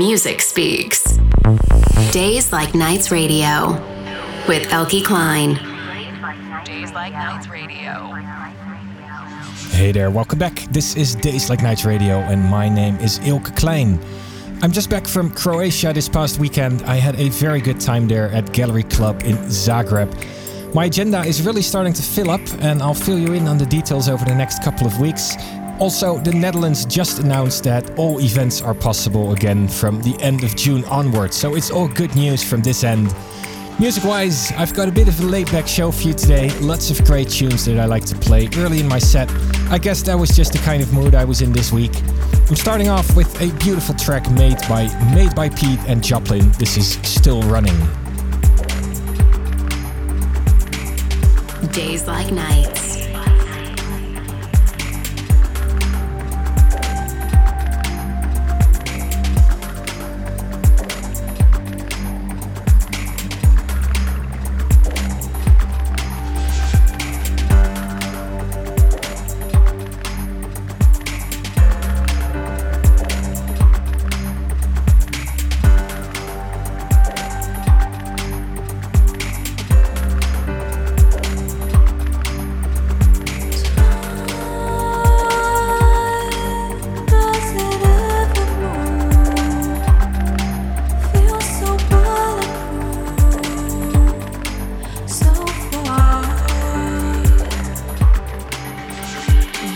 music speaks. Days Like Nights Radio with Eelke Kleijn. Days Like Nights Radio. Hey there, welcome back. This is Days Like Nights Radio, and my name is Eelke Kleijn. I'm just back from Croatia this past weekend. I had a very good time there at Gallery Club in Zagreb. My agenda is really starting to fill up, and I'll fill you in on the details over the next couple of weeks. Also, the Netherlands just announced that all events are possible again from the end of June onwards, so it's all good news from this end. Music wise, I've got a bit of a laid back show for you today. Lots of great tunes that I like to play early in my set. I guess that was just the kind of mood I was in this week. I'm starting off with a beautiful track made by Made by Pete and Joplin. This is Still Running. Days like nights.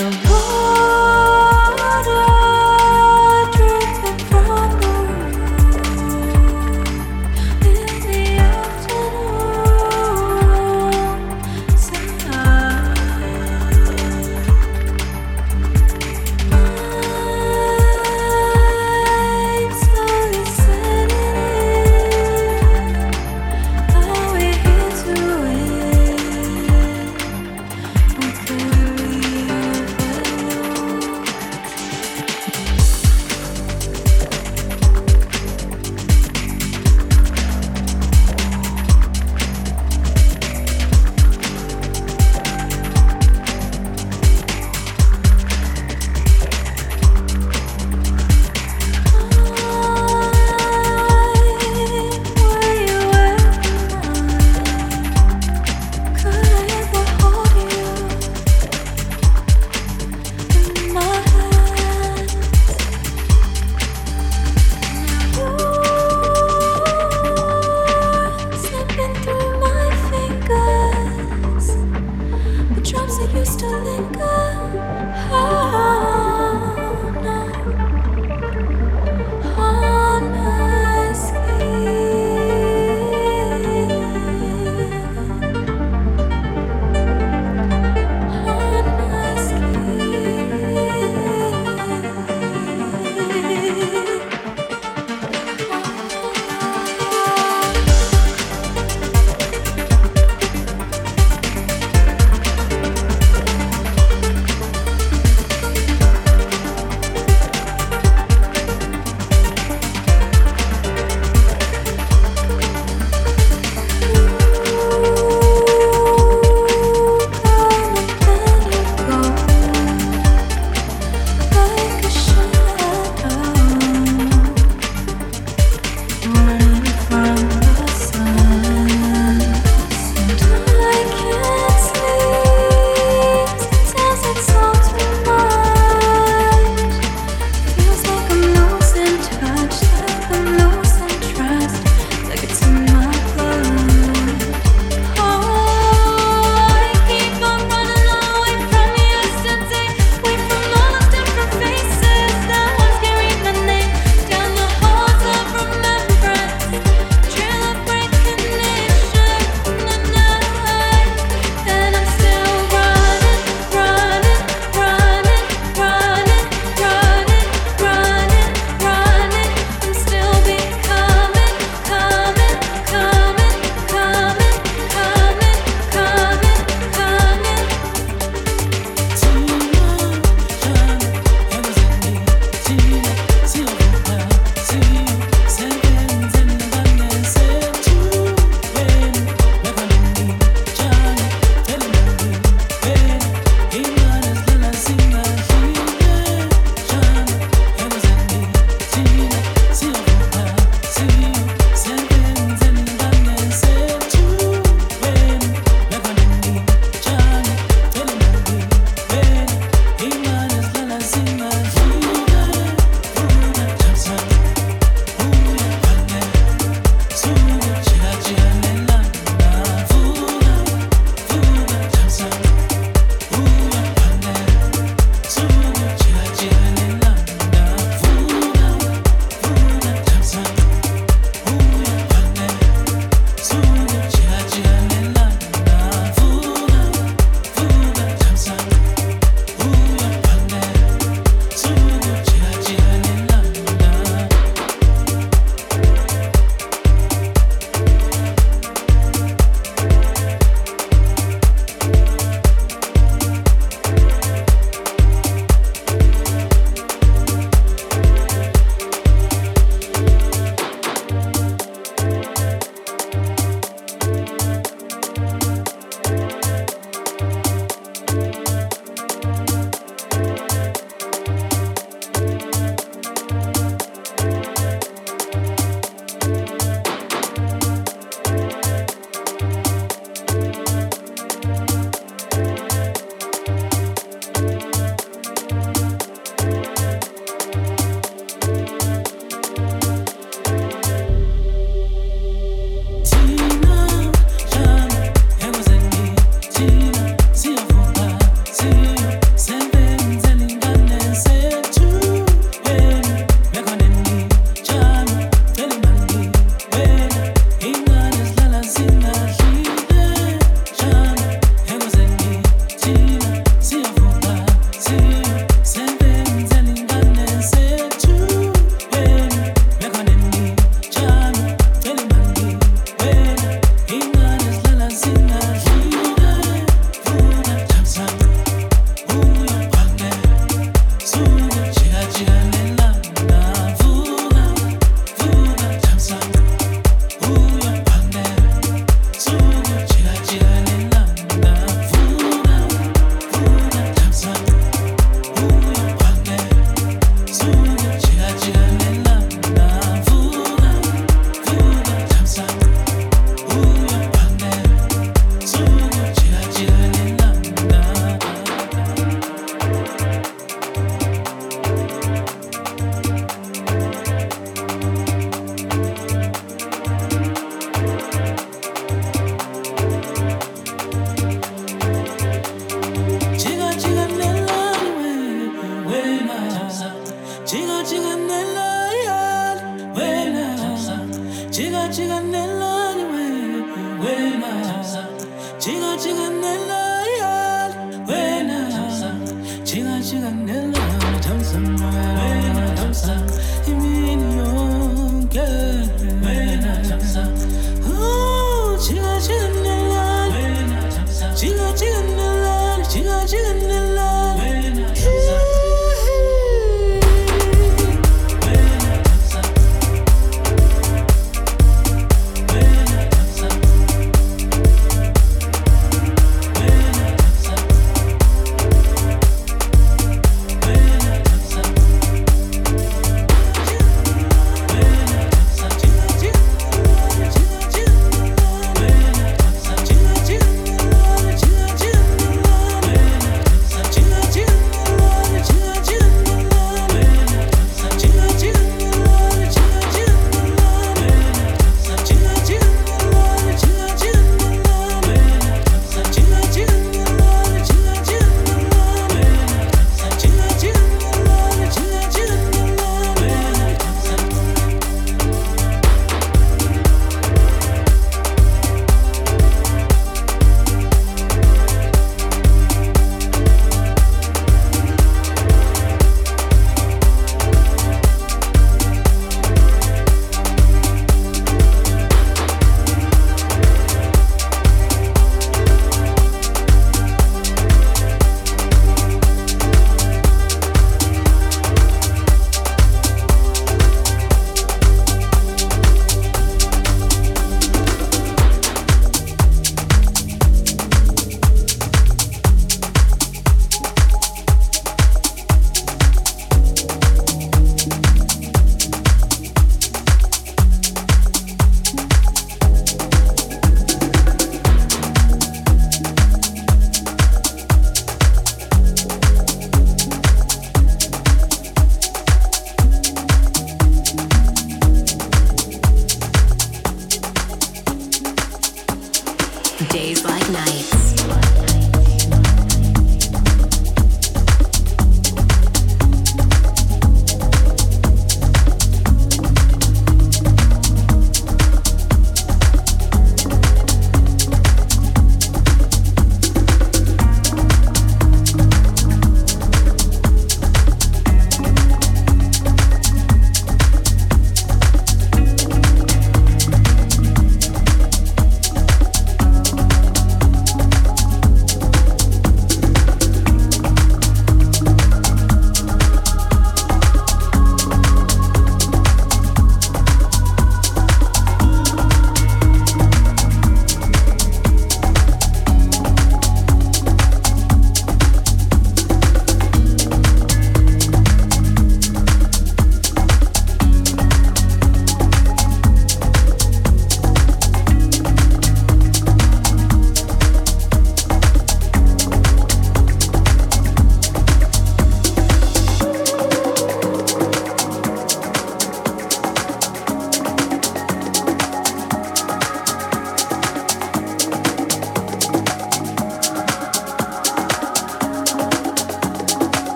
让我。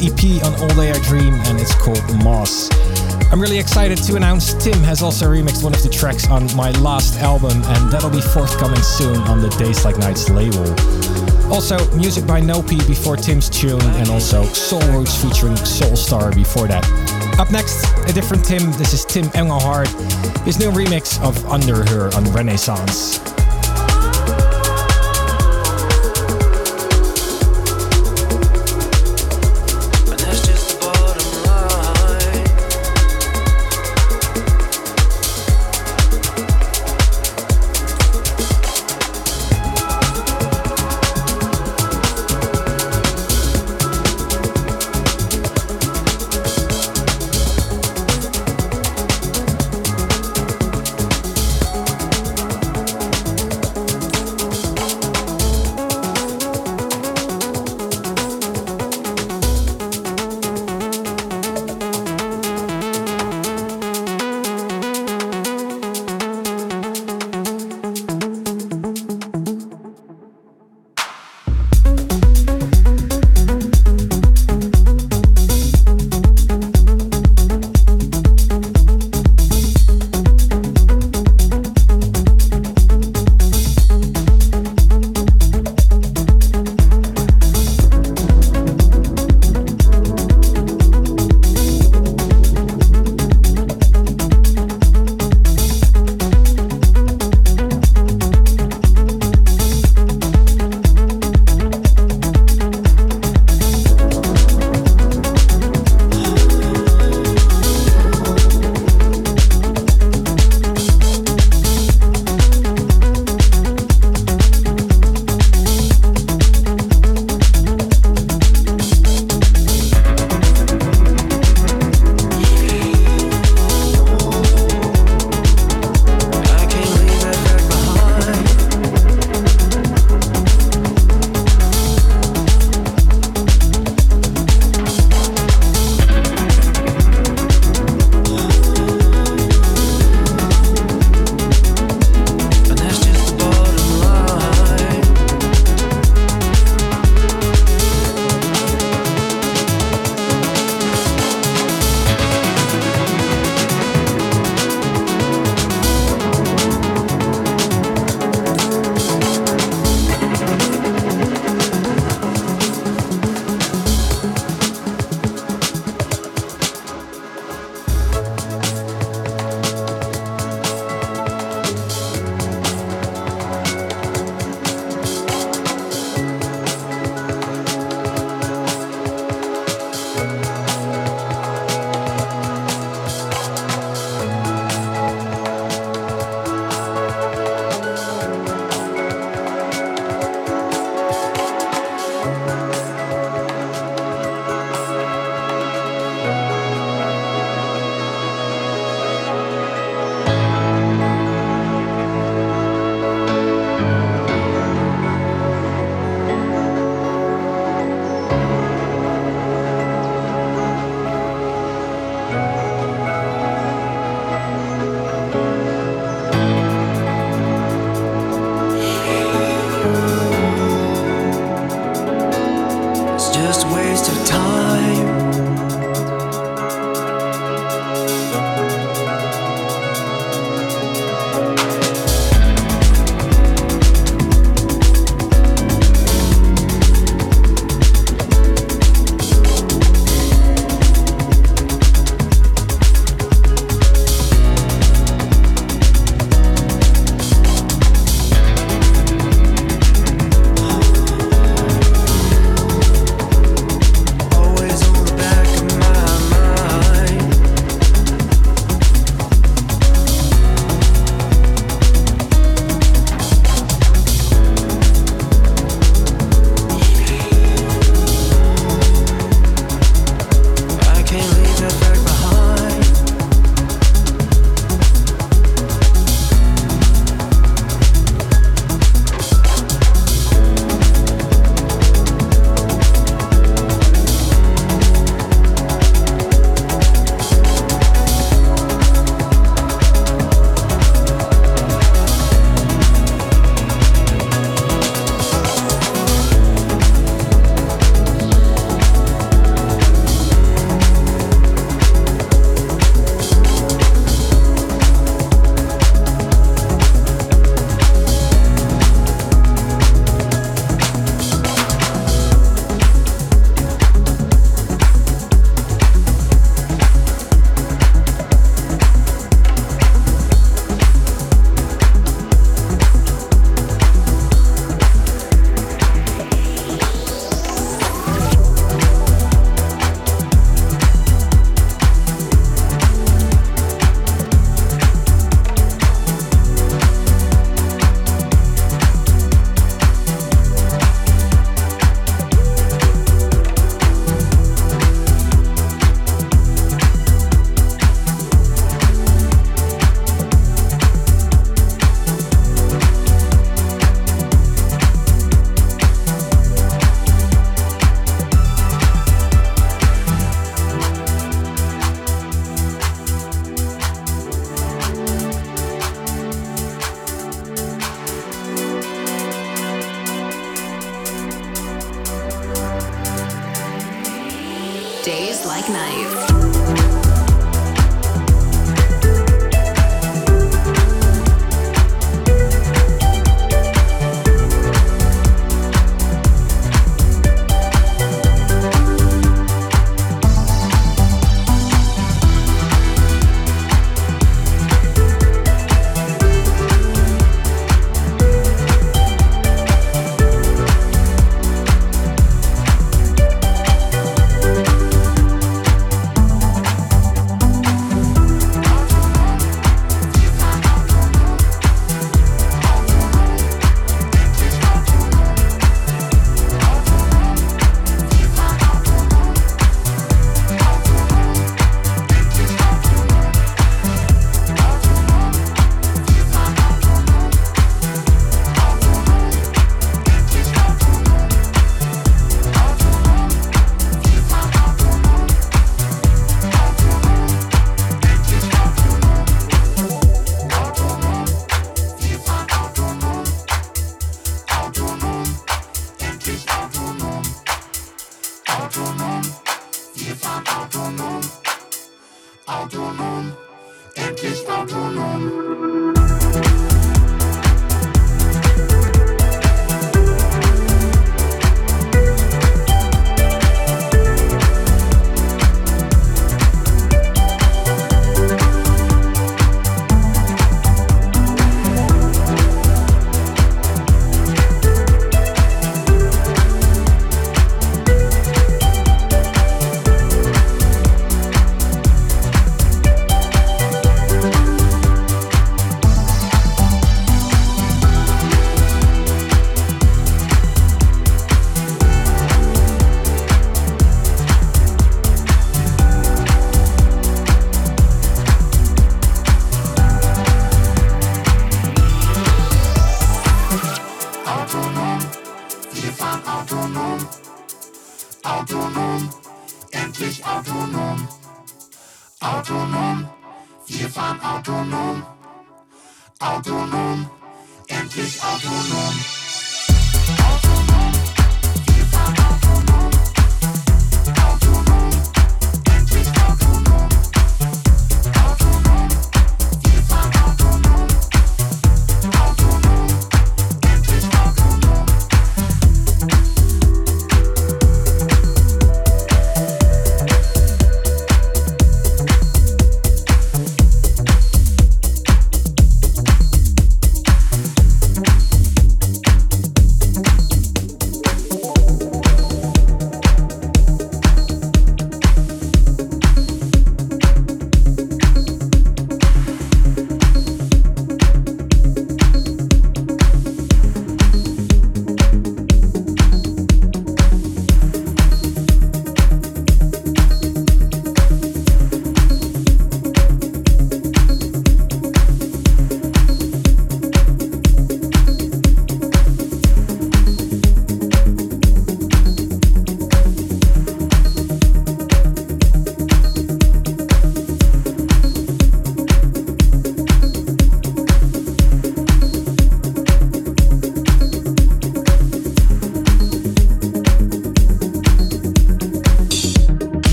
EP on All Day I Dream and it's called Moss. I'm really excited to announce Tim has also remixed one of the tracks on my last album, and that'll be forthcoming soon on the Days Like Nights label. Also, music by Nopi before Tim's tune, and also Soul Roots featuring Soul Star before that. Up next, a different Tim. This is Tim Engelhardt. His new remix of Under Her on Renaissance.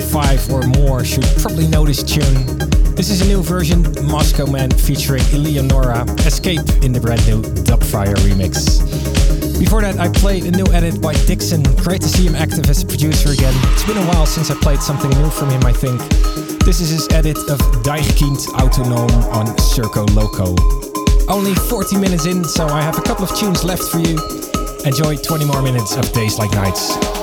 35 or more should probably know this tune. This is a new version, Moscoman featuring Eleonora, Escape in the brand new Dubfire remix. Before that, I played a new edit by Dixon. Great to see him active as a producer again. It's been a while since I played something new from him, I think. This is his edit of Deichkind Autonom on Circo Loco. Only 40 minutes in, so I have a couple of tunes left for you. Enjoy 20 more minutes of Days Like Nights.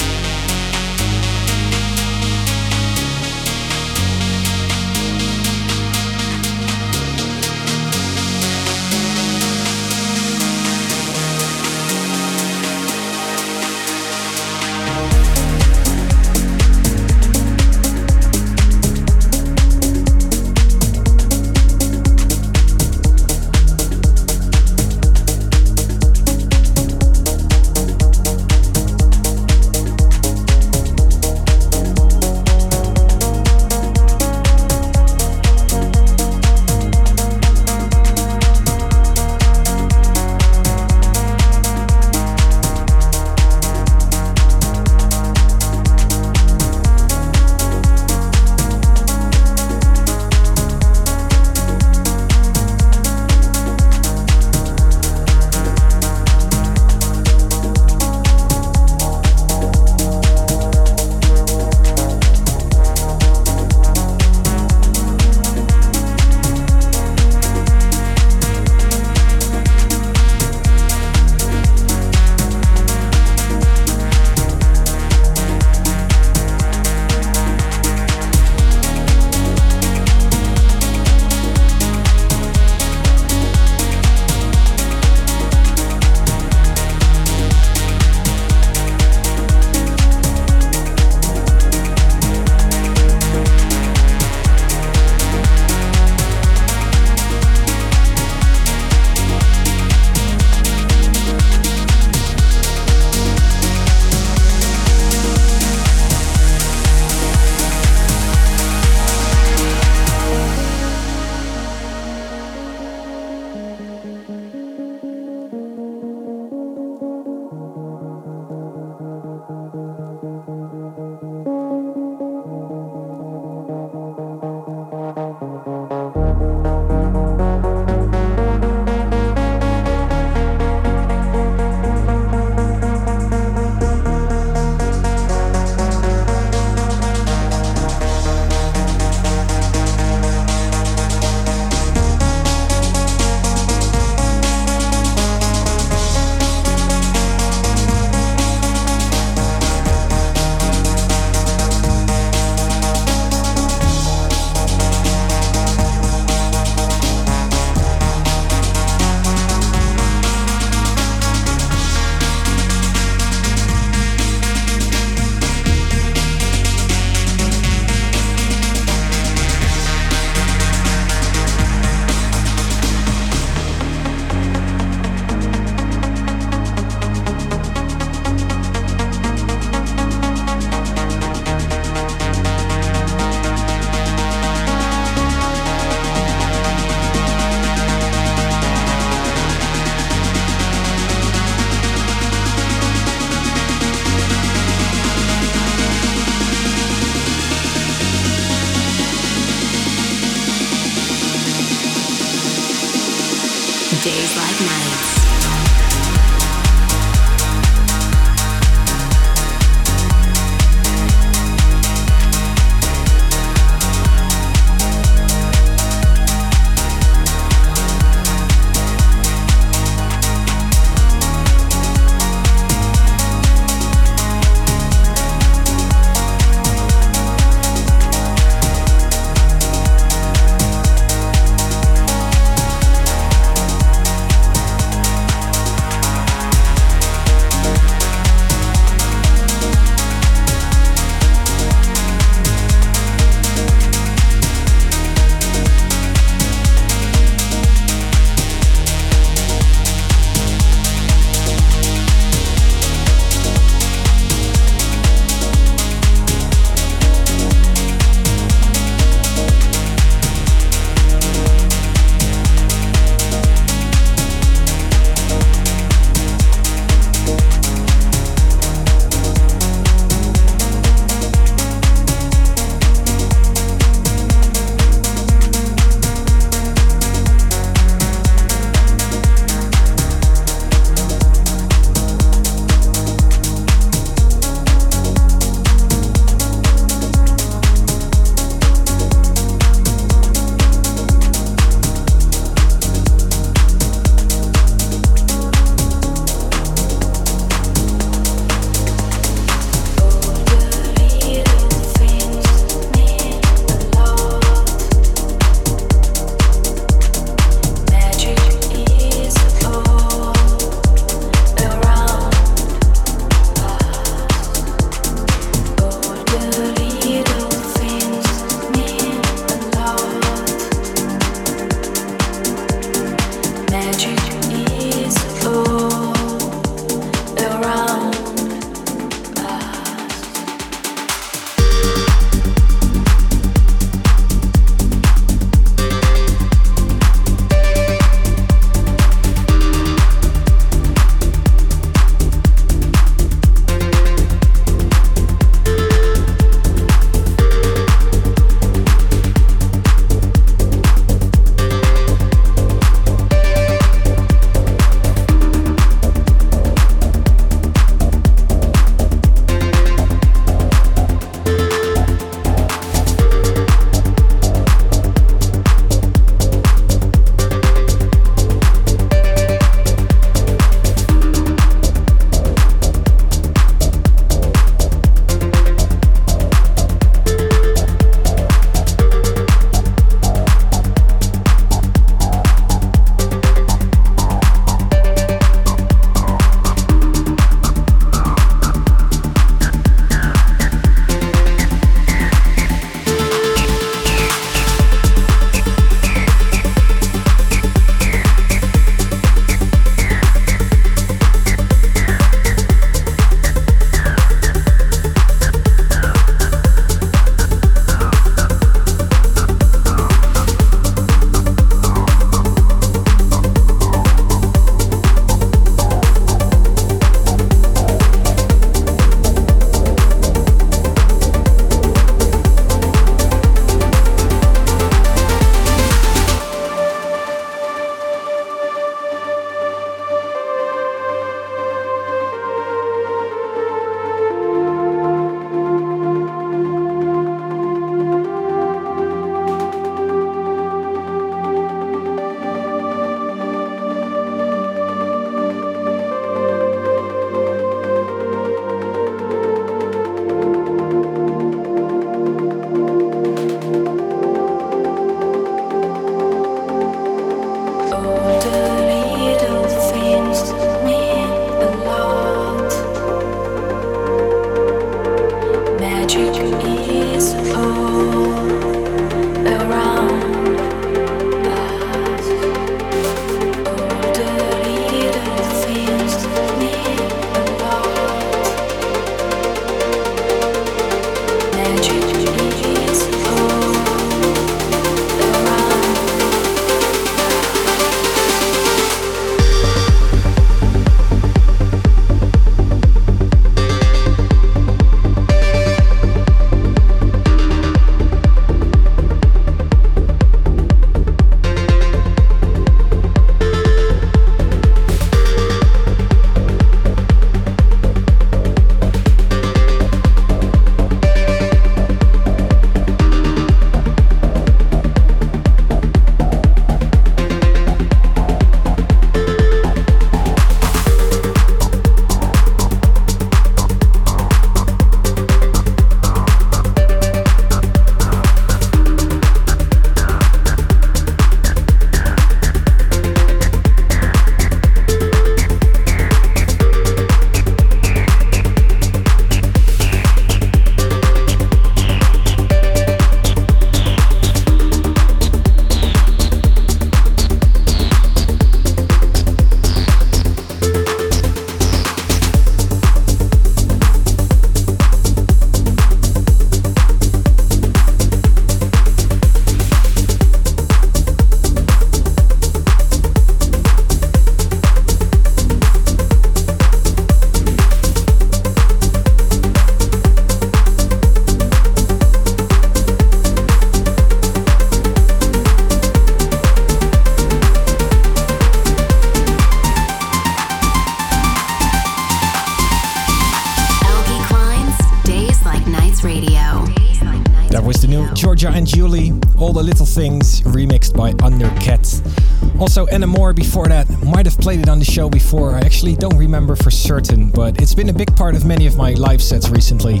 Before that. Might have played it on the show before. I actually don't remember for certain, but it's been a big part of many of my live sets recently.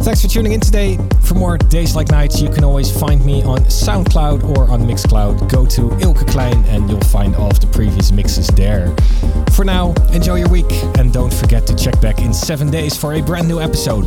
Thanks for tuning in today. For more Days Like Nights, you can always find me on SoundCloud or on Mixcloud. Go to Eelke Kleijn and you'll find all of the previous mixes there. For now, enjoy your week and don't forget to check back in seven days for a brand new episode.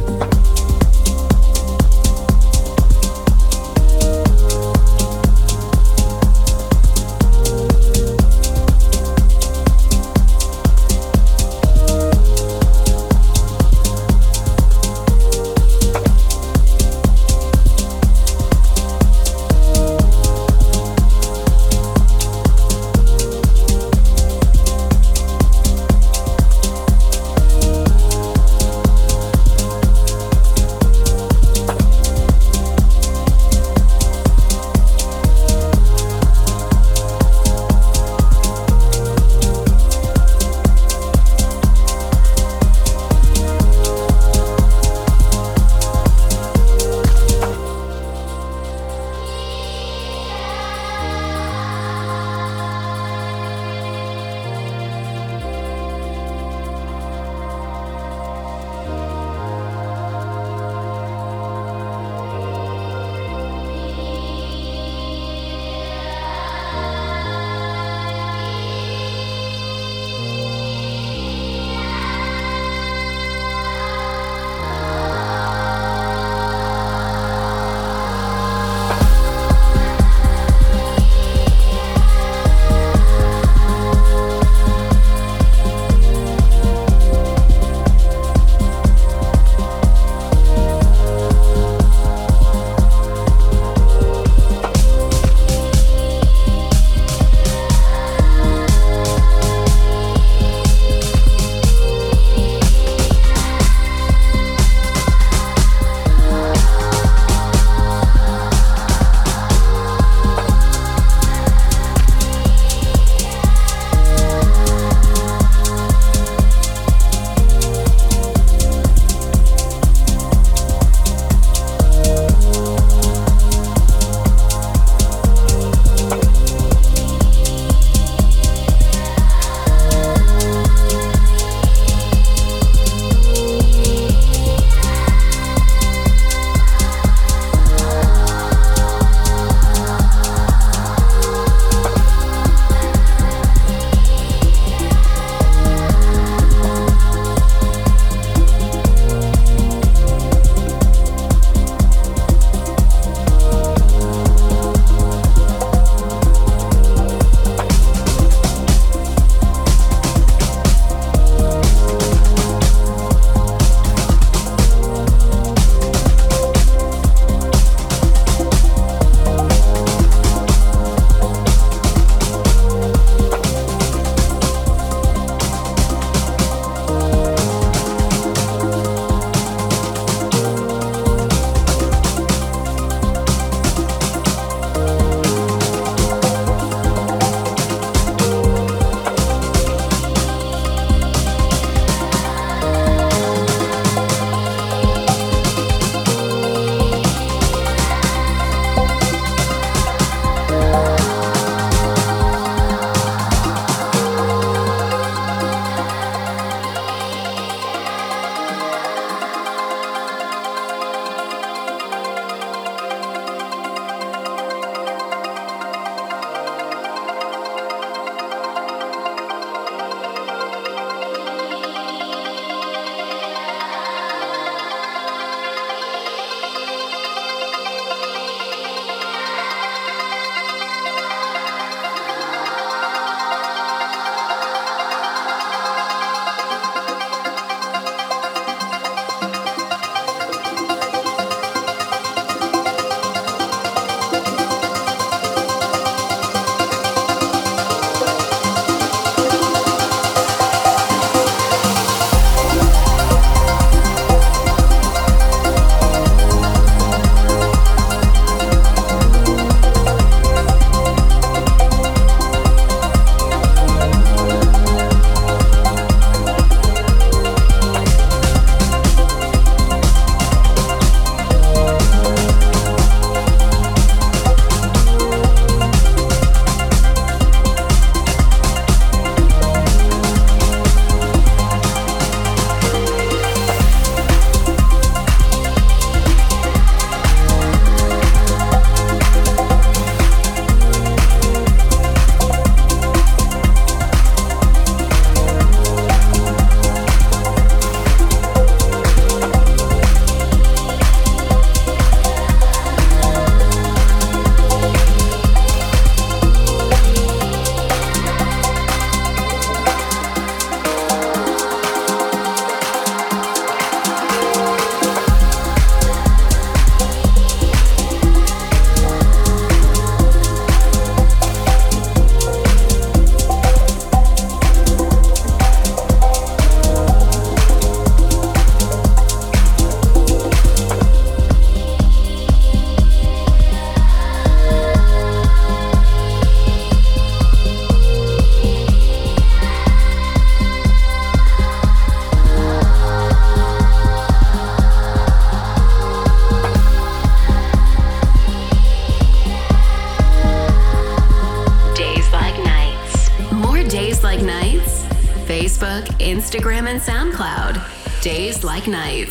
Facebook, Instagram,